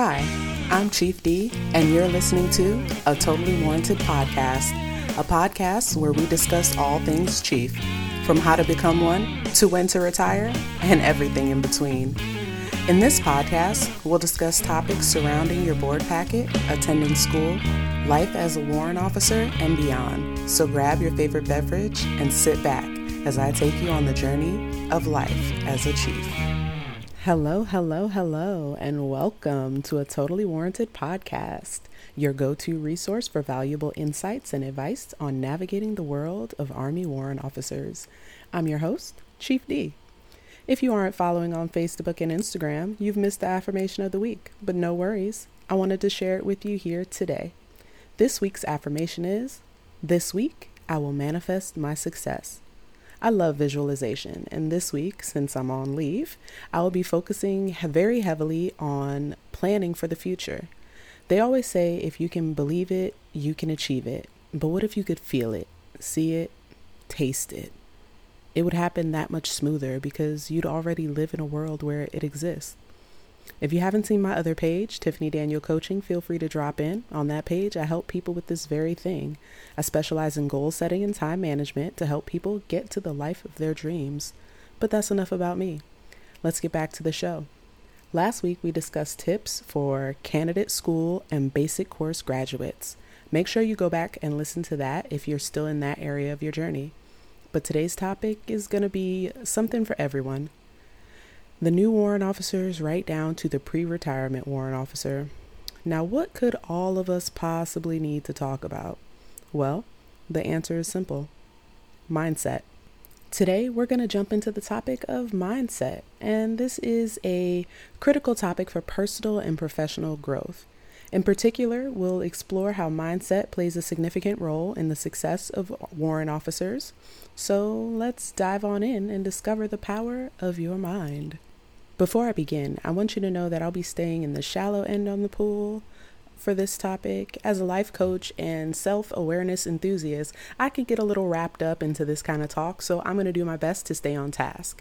Hi, I'm Chief D, and you're listening to a Totally Warranted podcast, a podcast where we discuss all things Chief, from how to become one to when to retire and everything in between. In this podcast, we'll discuss topics surrounding your board packet, attending school, life as a warrant officer, and beyond. So grab your favorite beverage and sit back as I take you on the journey of life as a chief. Hello, hello, hello, and welcome to a Totally Warranted podcast, your go to resource for valuable insights and advice on navigating the world of Army warrant officers. I'm your host, Chief D. If you aren't following on Facebook and Instagram, you've missed the affirmation of the week, but no worries. I wanted to share it with you here today. This week's affirmation is This week, I will manifest my success. I love visualization, and this week, since I'm on leave, I will be focusing very heavily on planning for the future. They always say if you can believe it, you can achieve it. But what if you could feel it, see it, taste it? It would happen that much smoother because you'd already live in a world where it exists. If you haven't seen my other page, Tiffanie Daniel Coaching, feel free to drop in. On that page, I help people with this very thing. I specialize in goal setting and time management to help people get to the life of their dreams. But that's enough about me. Let's get back to the show. Last week, we discussed tips for candidate school and basic course graduates. Make sure you go back and listen to that if you're still in that area of your journey. But today's topic is going to be something for everyone the new warrant officers right down to the pre retirement warrant officer. Now, what could all of us possibly need to talk about? Well, the answer is simple mindset. Today, we're going to jump into the topic of mindset, and this is a critical topic for personal and professional growth. In particular, we'll explore how mindset plays a significant role in the success of warrant officers. So let's dive on in and discover the power of your mind. Before I begin, I want you to know that I'll be staying in the shallow end on the pool for this topic. As a life coach and self awareness enthusiast, I can get a little wrapped up into this kind of talk, so I'm going to do my best to stay on task.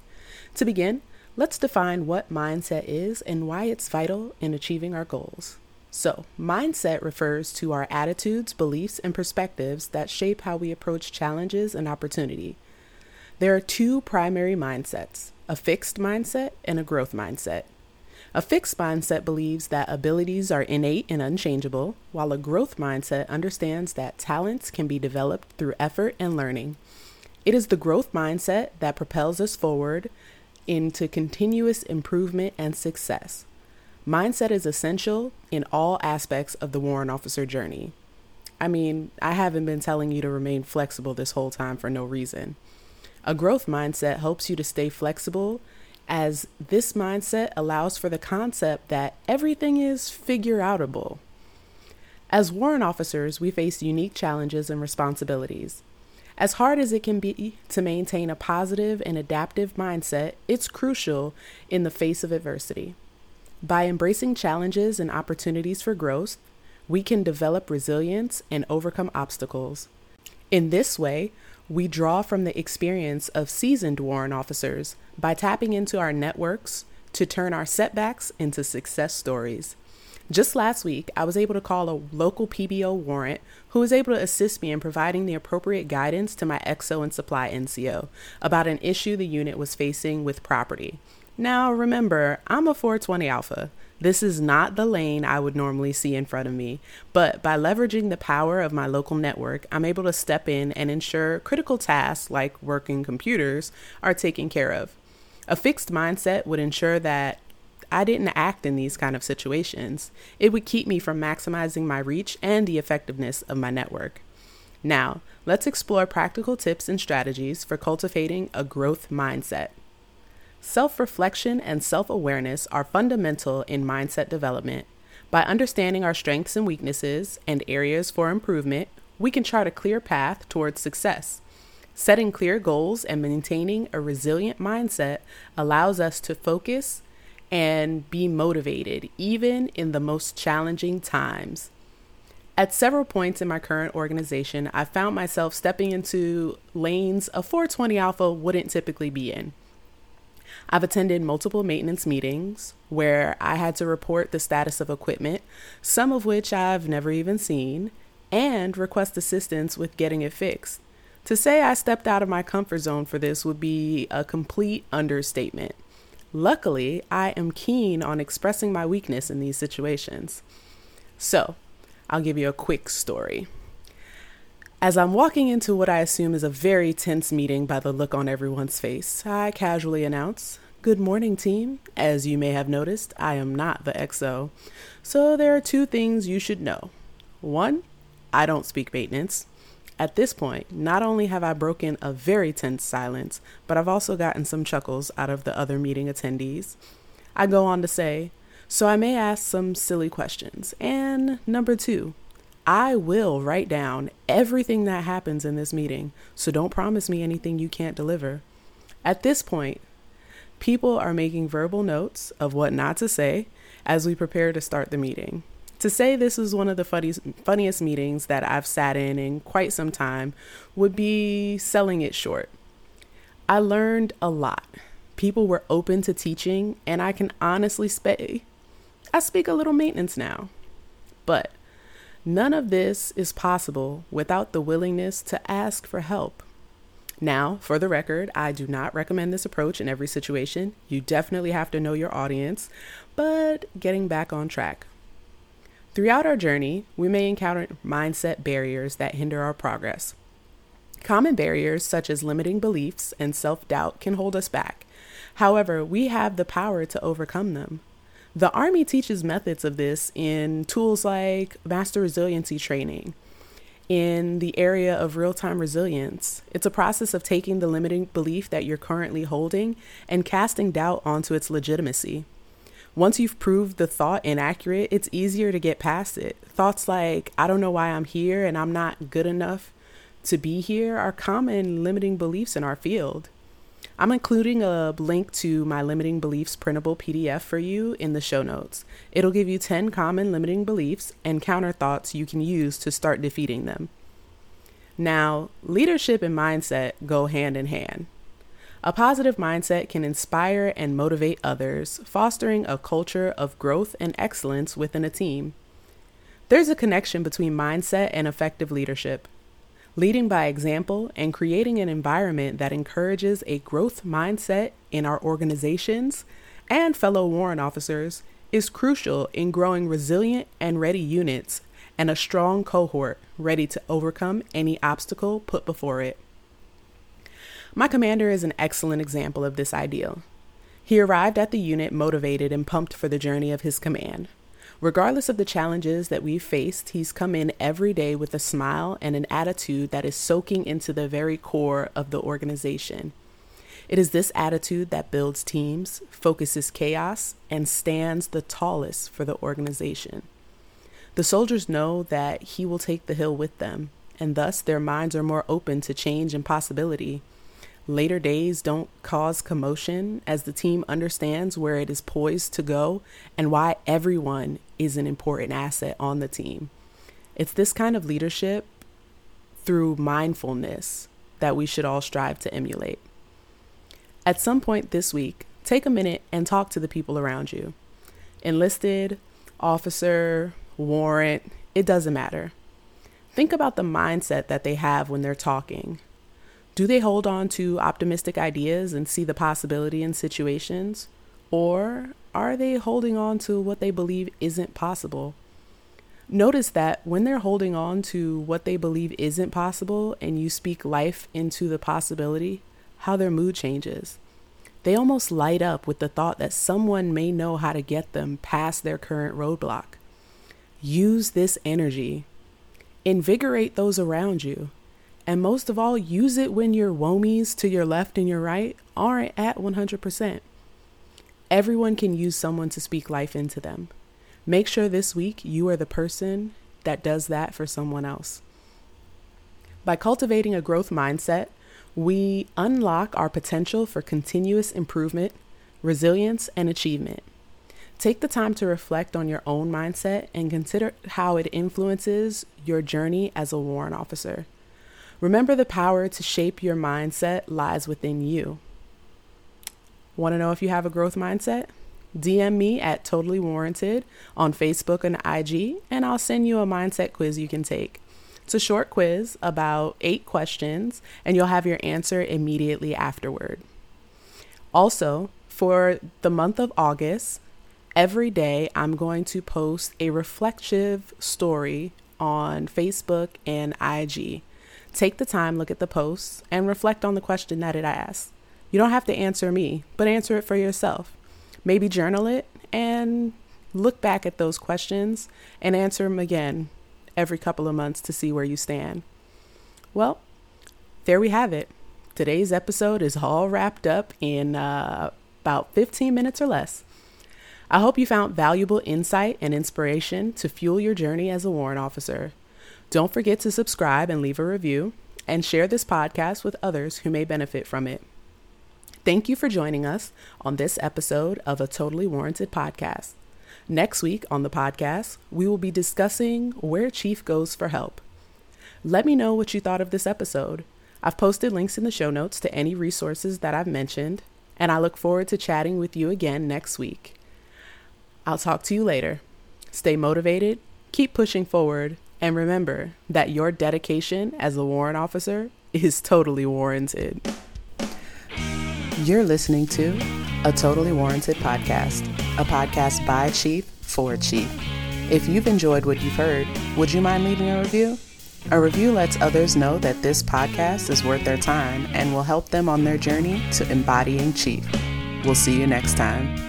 To begin, let's define what mindset is and why it's vital in achieving our goals. So, mindset refers to our attitudes, beliefs, and perspectives that shape how we approach challenges and opportunity. There are two primary mindsets a fixed mindset and a growth mindset. A fixed mindset believes that abilities are innate and unchangeable, while a growth mindset understands that talents can be developed through effort and learning. It is the growth mindset that propels us forward into continuous improvement and success. Mindset is essential in all aspects of the warrant officer journey. I mean, I haven't been telling you to remain flexible this whole time for no reason. A growth mindset helps you to stay flexible, as this mindset allows for the concept that everything is figure outable. As warrant officers, we face unique challenges and responsibilities. As hard as it can be to maintain a positive and adaptive mindset, it's crucial in the face of adversity. By embracing challenges and opportunities for growth, we can develop resilience and overcome obstacles. In this way, we draw from the experience of seasoned warrant officers by tapping into our networks to turn our setbacks into success stories. Just last week, I was able to call a local PBO warrant who was able to assist me in providing the appropriate guidance to my EXO and supply NCO about an issue the unit was facing with property. Now, remember, I'm a 420 Alpha, this is not the lane I would normally see in front of me, but by leveraging the power of my local network, I'm able to step in and ensure critical tasks like working computers are taken care of. A fixed mindset would ensure that I didn't act in these kind of situations. It would keep me from maximizing my reach and the effectiveness of my network. Now, let's explore practical tips and strategies for cultivating a growth mindset. Self reflection and self awareness are fundamental in mindset development. By understanding our strengths and weaknesses and areas for improvement, we can chart a clear path towards success. Setting clear goals and maintaining a resilient mindset allows us to focus and be motivated, even in the most challenging times. At several points in my current organization, I found myself stepping into lanes a 420 Alpha wouldn't typically be in. I've attended multiple maintenance meetings where I had to report the status of equipment, some of which I've never even seen, and request assistance with getting it fixed. To say I stepped out of my comfort zone for this would be a complete understatement. Luckily, I am keen on expressing my weakness in these situations. So, I'll give you a quick story. As I'm walking into what I assume is a very tense meeting by the look on everyone's face, I casually announce, Good morning, team. As you may have noticed, I am not the XO. So there are two things you should know. One, I don't speak maintenance. At this point, not only have I broken a very tense silence, but I've also gotten some chuckles out of the other meeting attendees. I go on to say, So I may ask some silly questions. And number two, I will write down everything that happens in this meeting, so don't promise me anything you can't deliver. At this point, people are making verbal notes of what not to say as we prepare to start the meeting. To say this is one of the funniest, funniest meetings that I've sat in in quite some time would be selling it short. I learned a lot. People were open to teaching, and I can honestly say I speak a little maintenance now. But None of this is possible without the willingness to ask for help. Now, for the record, I do not recommend this approach in every situation. You definitely have to know your audience, but getting back on track. Throughout our journey, we may encounter mindset barriers that hinder our progress. Common barriers such as limiting beliefs and self doubt can hold us back. However, we have the power to overcome them. The Army teaches methods of this in tools like master resiliency training. In the area of real time resilience, it's a process of taking the limiting belief that you're currently holding and casting doubt onto its legitimacy. Once you've proved the thought inaccurate, it's easier to get past it. Thoughts like, I don't know why I'm here and I'm not good enough to be here are common limiting beliefs in our field. I'm including a link to my limiting beliefs printable PDF for you in the show notes. It'll give you 10 common limiting beliefs and counter thoughts you can use to start defeating them. Now, leadership and mindset go hand in hand. A positive mindset can inspire and motivate others, fostering a culture of growth and excellence within a team. There's a connection between mindset and effective leadership. Leading by example and creating an environment that encourages a growth mindset in our organizations and fellow warrant officers is crucial in growing resilient and ready units and a strong cohort ready to overcome any obstacle put before it. My commander is an excellent example of this ideal. He arrived at the unit motivated and pumped for the journey of his command. Regardless of the challenges that we've faced, he's come in every day with a smile and an attitude that is soaking into the very core of the organization. It is this attitude that builds teams, focuses chaos, and stands the tallest for the organization. The soldiers know that he will take the hill with them, and thus their minds are more open to change and possibility. Later days don't cause commotion as the team understands where it is poised to go and why everyone is an important asset on the team. It's this kind of leadership through mindfulness that we should all strive to emulate. At some point this week, take a minute and talk to the people around you. Enlisted, officer, warrant, it doesn't matter. Think about the mindset that they have when they're talking. Do they hold on to optimistic ideas and see the possibility in situations? Or are they holding on to what they believe isn't possible? Notice that when they're holding on to what they believe isn't possible and you speak life into the possibility, how their mood changes. They almost light up with the thought that someone may know how to get them past their current roadblock. Use this energy. Invigorate those around you. And most of all, use it when your womies to your left and your right aren't at 100%. Everyone can use someone to speak life into them. Make sure this week you are the person that does that for someone else. By cultivating a growth mindset, we unlock our potential for continuous improvement, resilience, and achievement. Take the time to reflect on your own mindset and consider how it influences your journey as a warrant officer. Remember, the power to shape your mindset lies within you. Want to know if you have a growth mindset? DM me at Totally Warranted on Facebook and IG, and I'll send you a mindset quiz you can take. It's a short quiz, about eight questions, and you'll have your answer immediately afterward. Also, for the month of August, every day I'm going to post a reflective story on Facebook and IG. Take the time, look at the posts, and reflect on the question that it asks. You don't have to answer me, but answer it for yourself. Maybe journal it and look back at those questions and answer them again every couple of months to see where you stand. Well, there we have it. Today's episode is all wrapped up in uh, about 15 minutes or less. I hope you found valuable insight and inspiration to fuel your journey as a warrant officer. Don't forget to subscribe and leave a review, and share this podcast with others who may benefit from it. Thank you for joining us on this episode of a Totally Warranted podcast. Next week on the podcast, we will be discussing where Chief goes for help. Let me know what you thought of this episode. I've posted links in the show notes to any resources that I've mentioned, and I look forward to chatting with you again next week. I'll talk to you later. Stay motivated, keep pushing forward, and remember that your dedication as a warrant officer is totally warranted. You're listening to a Totally Warranted podcast, a podcast by Chief for Chief. If you've enjoyed what you've heard, would you mind leaving a review? A review lets others know that this podcast is worth their time and will help them on their journey to embodying Chief. We'll see you next time.